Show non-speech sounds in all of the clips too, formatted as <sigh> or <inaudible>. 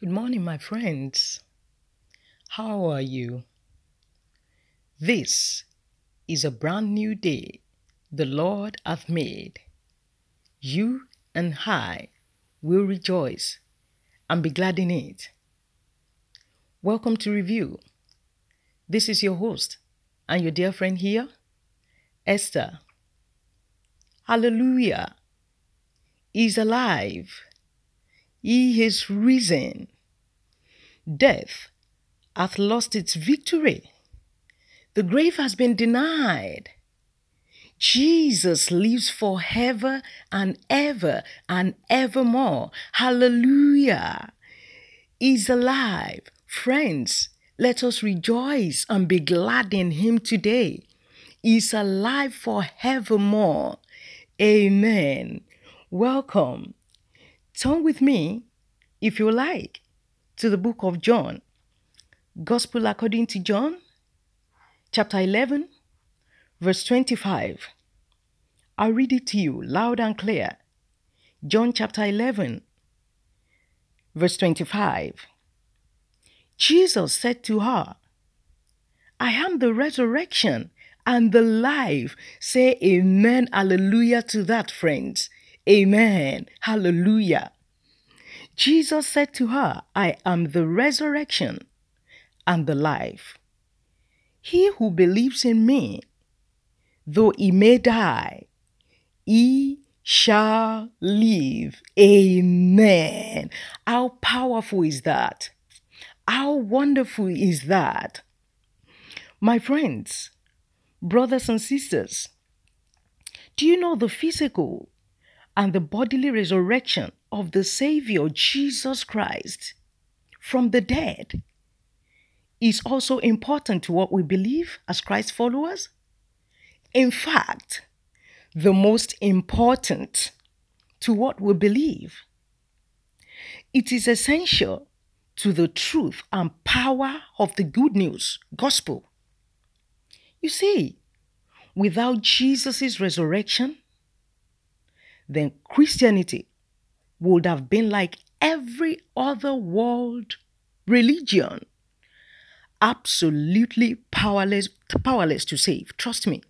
Good morning, my friends. How are you? This is a brand new day the Lord hath made. You and I will rejoice and be glad in it. Welcome to Review. This is your host and your dear friend here, Esther. Hallelujah. He's alive. He is risen. Death hath lost its victory. The grave has been denied. Jesus lives forever and ever and evermore. Hallelujah. He's alive. Friends, let us rejoice and be glad in him today. He's alive forevermore. Amen. Welcome. Turn with me, if you like, to the book of John. Gospel according to John, chapter 11, verse 25. I'll read it to you loud and clear. John chapter 11, verse 25. Jesus said to her, I am the resurrection and the life. Say amen, hallelujah to that, friends. Amen, hallelujah. Jesus said to her, I am the resurrection and the life. He who believes in me, though he may die, he shall live. Amen. How powerful is that? How wonderful is that? My friends, brothers and sisters, do you know the physical and the bodily resurrection of the Savior Jesus Christ from the dead is also important to what we believe as Christ followers? In fact, the most important to what we believe. It is essential to the truth and power of the good news, gospel. You see, without Jesus' resurrection, then Christianity would have been like every other world religion. Absolutely powerless powerless to save. Trust me.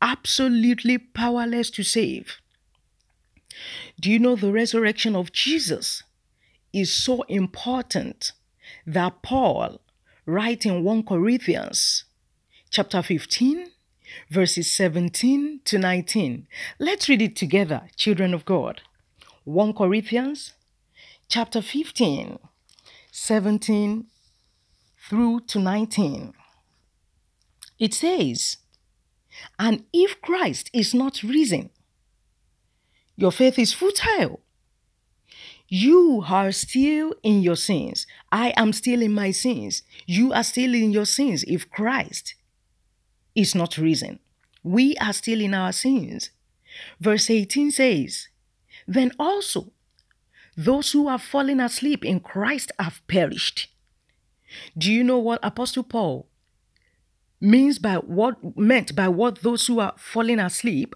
Absolutely powerless to save. Do you know the resurrection of jesus is so important that paul writing 1 corinthians chapter 15 verses 17 to 19 let's read it together children of god 1 corinthians chapter 15 17 through to 19. It says, And if Christ is not risen, your faith is futile. You are still in your sins. I am still in my sins. You are still in your sins if Christ is not risen. We are still in our sins. Verse 18 says, Then also those who have fallen asleep in Christ have perished. Do you know what Apostle Paul means by what meant by what those who are falling asleep?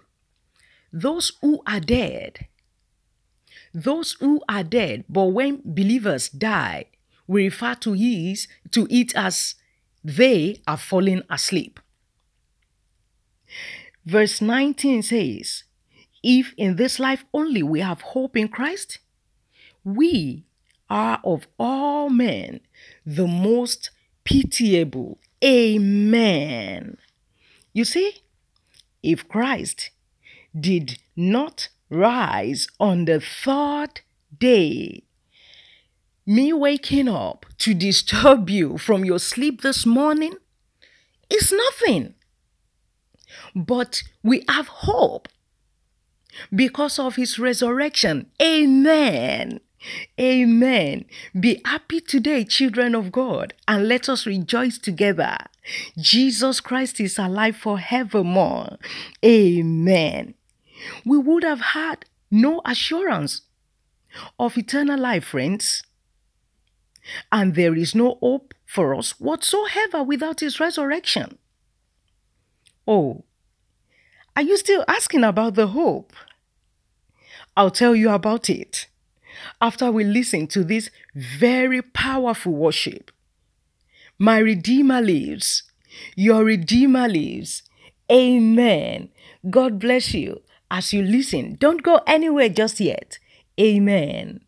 Those who are dead. Those who are dead, but when believers die, we refer to his to it as they are falling asleep. Verse 19 says, If in this life only we have hope in Christ, we are of all men the most pitiable. Amen. You see, if Christ did not rise on the third day, me waking up to disturb you from your sleep this morning is nothing. But we have hope because of his resurrection. Amen. Amen. Be happy today, children of God, and let us rejoice together. Jesus Christ is alive forevermore. Amen. We would have had no assurance of eternal life, friends. And there is no hope for us whatsoever without his resurrection. Oh, are you still asking about the hope? I'll tell you about it after we listen to this very powerful worship. My Redeemer lives. Your Redeemer lives. Amen. God bless you as you listen. Don't go anywhere just yet. Amen.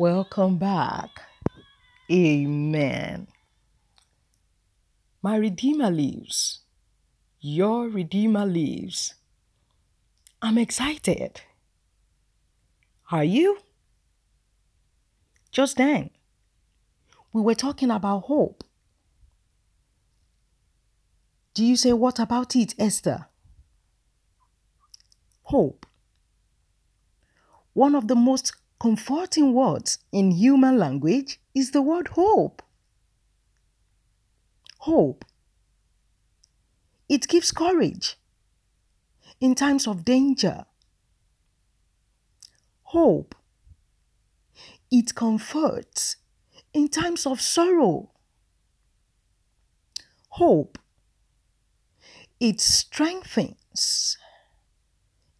Welcome back. Amen. My Redeemer lives. Your Redeemer lives. I'm excited. Are you? Just then, we were talking about hope. Do you say, What about it, Esther? Hope. One of the most comforting words in human language is the word hope. Hope. It gives courage in times of danger. Hope. It comforts in times of sorrow. Hope. It strengthens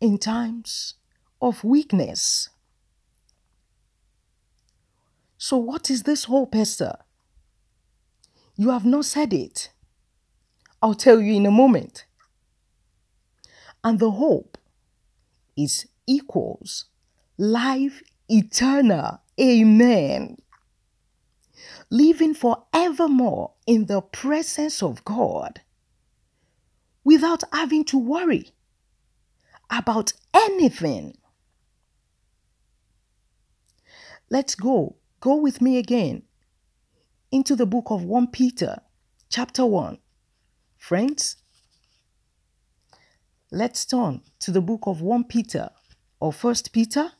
in times of weakness. So, what is this hope, Esther? You have not said it. I'll tell you in a moment. And the hope is equals life eternal. Amen. Living forevermore in the presence of God without having to worry about anything. Let's go. Go with me again into the book of 1 Peter, chapter 1. Friends, let's turn to the book of 1 Peter or 1 Peter,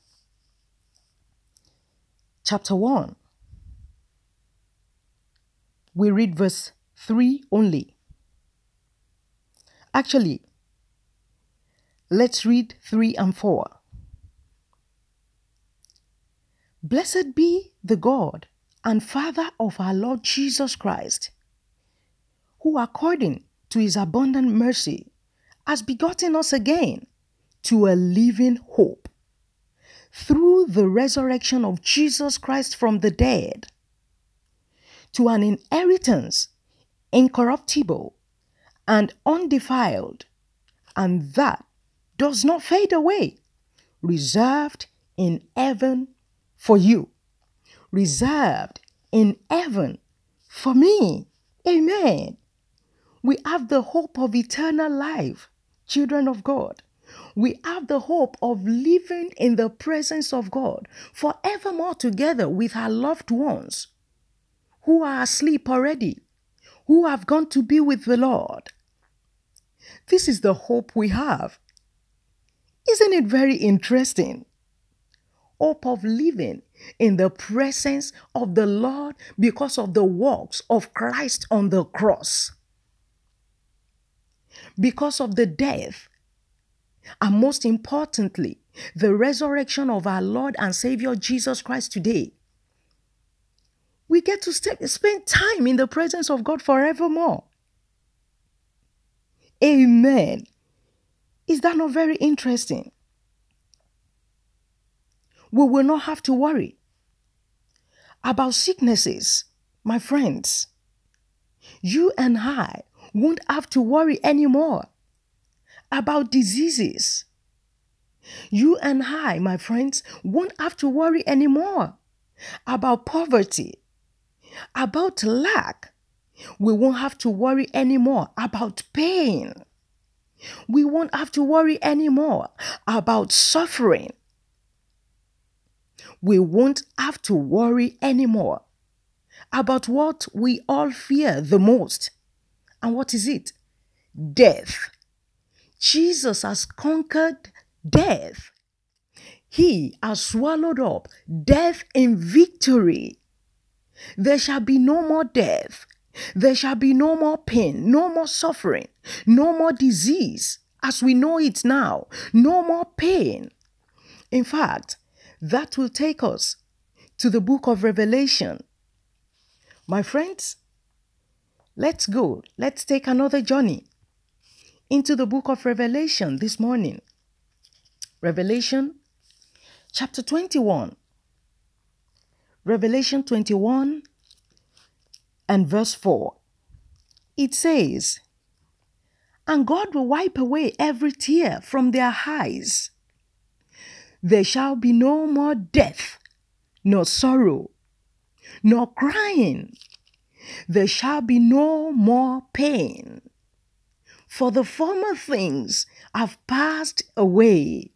chapter 1. We read verse 3 only. Actually, let's read 3 and 4. Blessed be the God and Father of our Lord Jesus Christ, who according to his abundant mercy has begotten us again to a living hope through the resurrection of Jesus Christ from the dead, to an inheritance incorruptible and undefiled, and that does not fade away, reserved in heaven for you, reserved in heaven for me. Amen. We have the hope of eternal life, children of God. We have the hope of living in the presence of God forevermore together with our loved ones who are asleep already, who have gone to be with the Lord. This is the hope we have. Isn't it very interesting? Hope of living in the presence of the Lord because of the works of Christ on the cross. Because of the death, and most importantly, the resurrection of our Lord and Savior Jesus Christ today. We get to spend time in the presence of God forevermore. Amen. Is that not very interesting? We will not have to worry about sicknesses, my friends. You and I won't have to worry anymore about diseases. You and I, my friends, won't have to worry anymore about poverty, about lack. We won't have to worry anymore about pain. We won't have to worry anymore about suffering. We won't have to worry anymore about what we all fear the most. And what is it? Death. Jesus has conquered death. He has swallowed up death in victory. There shall be no more death. There shall be no more pain, no more suffering, no more disease as we know it now, no more pain. In fact, that will take us to the book of Revelation. My friends, let's go. Let's take another journey into the book of Revelation this morning. Revelation chapter 21. Revelation 21 and verse 4. It says, And God will wipe away every tear from their eyes. There shall be no more death, nor sorrow, nor crying. There shall be no more pain, for the former things have passed away.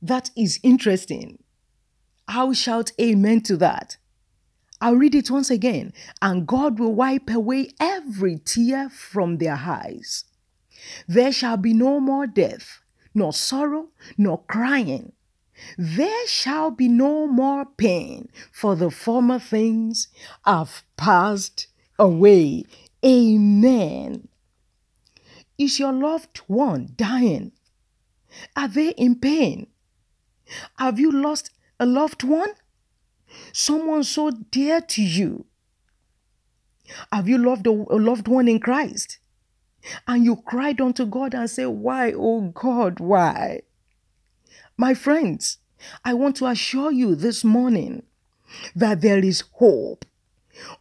That is interesting. I'll shout amen to that. I'll read it once again. And God will wipe away every tear from their eyes. There shall be no more death, nor sorrow, nor crying. There shall be no more pain, for the former things have passed away. Amen. Is your loved one dying? Are they in pain? Have you lost a loved one? Someone so dear to you? Have you loved a, loved one in Christ? And you cried unto God and said, Why, oh God, why? My friends, I want to assure you this morning that there is hope.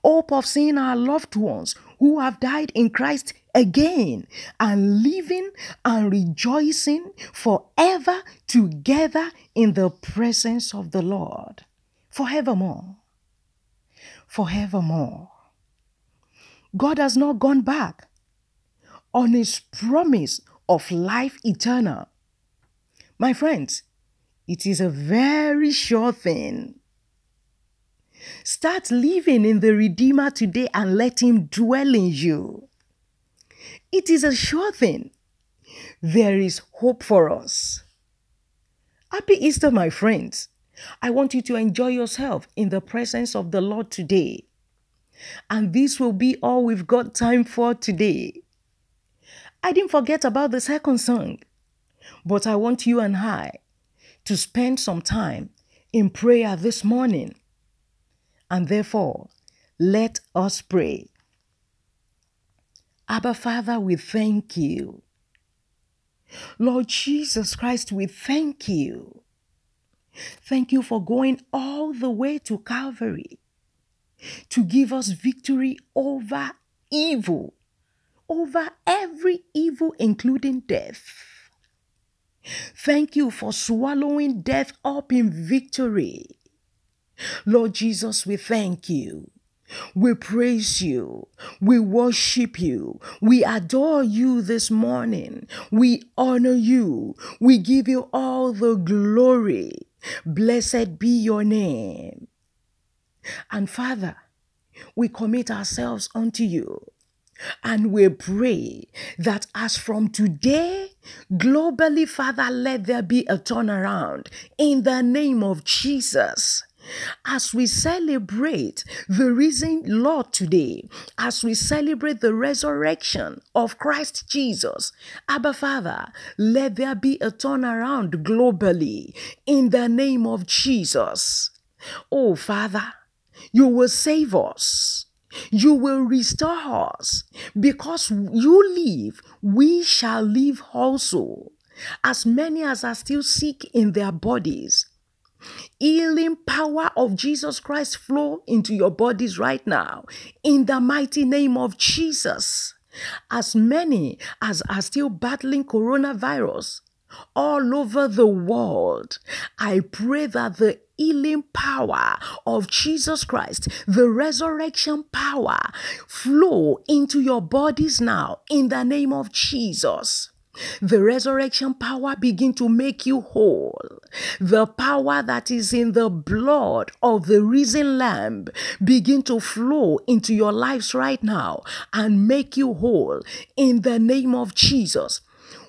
Hope of seeing our loved ones who have died in Christ again and living and rejoicing forever together in the presence of the Lord. Forevermore. Forevermore. God has not gone back on his promise of life eternal. My friends, it is a very sure thing. Start living in the Redeemer today and let him dwell in you. It is a sure thing. There is hope for us. Happy Easter, my friends. I want you to enjoy yourself in the presence of the Lord today. And this will be all we've got time for today. I didn't forget about the second song, but I want you and I to spend some time in prayer this morning. And therefore, let us pray. Abba Father, we thank you. Lord Jesus Christ, we thank you. Thank you for going all the way to Calvary to give us victory over evil, over every evil, including death. Thank you for swallowing death up in victory. Lord Jesus, we thank you. We praise you. We worship you. We adore you this morning. We honor you. We give you all the glory. Blessed be your name. And Father, we commit ourselves unto you. And we pray that as from today, globally, Father, let there be a turnaround in the name of Jesus. As we celebrate the risen Lord today, as we celebrate the resurrection of Christ Jesus, Abba Father, let there be a turnaround globally in the name of Jesus. Oh Father, you will save us. You will restore us. Because you live, we shall live also. As many as are still sick in their bodies, healing power of Jesus Christ flow into your bodies right now in the mighty name of Jesus. As many as are still battling coronavirus all over the world, I pray that the healing power of Jesus Christ, the resurrection power, flow into your bodies now in the name of Jesus. The resurrection power begin to make you whole. The power that is in the blood of the risen lamb begin to flow into your lives right now and make you whole in the name of Jesus.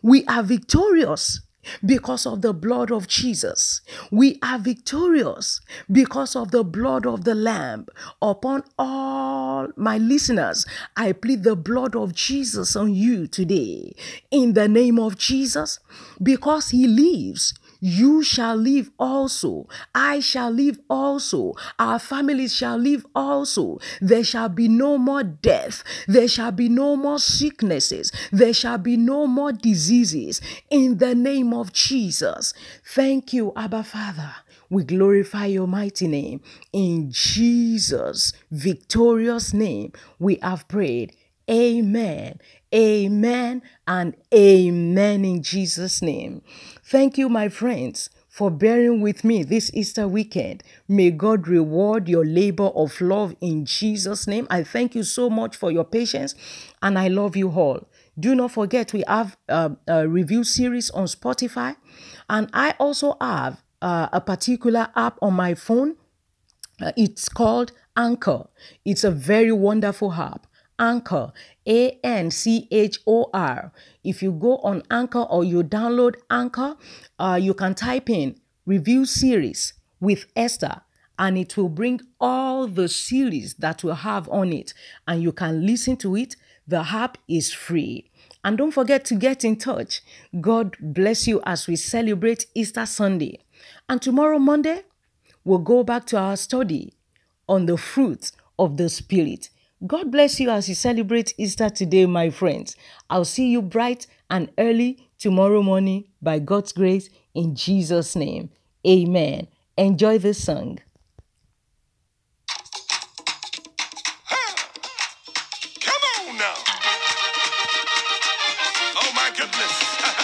We are victorious because of the blood of Jesus. We are victorious because of the blood of the Lamb. Upon all my listeners, I plead the blood of Jesus on you today. In the name of Jesus, because He lives, you shall live also. I shall live also. Our families shall live also. There shall be no more death. There shall be no more sicknesses. There shall be no more diseases. In the name of Jesus. Thank you, Abba Father. We glorify your mighty name. In Jesus' victorious name, we have prayed. Amen. Amen and amen in Jesus' name. Thank you, my friends, for bearing with me this Easter weekend. May God reward your labor of love in Jesus' name. I thank you so much for your patience and I love you all. Do not forget, we have uh, a review series on Spotify, and I also have uh, a particular app on my phone. Uh, it's called Anchor. It's a very wonderful app. Anchor, A N C H O R. If you go on Anchor or you download Anchor, uh, you can type in review series with Esther and it will bring all the series that will have on it and you can listen to it. The app is free. And don't forget to get in touch. God bless you as we celebrate Easter Sunday. And tomorrow, Monday, we'll go back to our study on the fruit of the Spirit. God bless you as you celebrate Easter today, my friends. I'll see you bright and early tomorrow morning by God's grace in Jesus' name. Amen. Enjoy this song. Come on now. Oh my goodness. <laughs>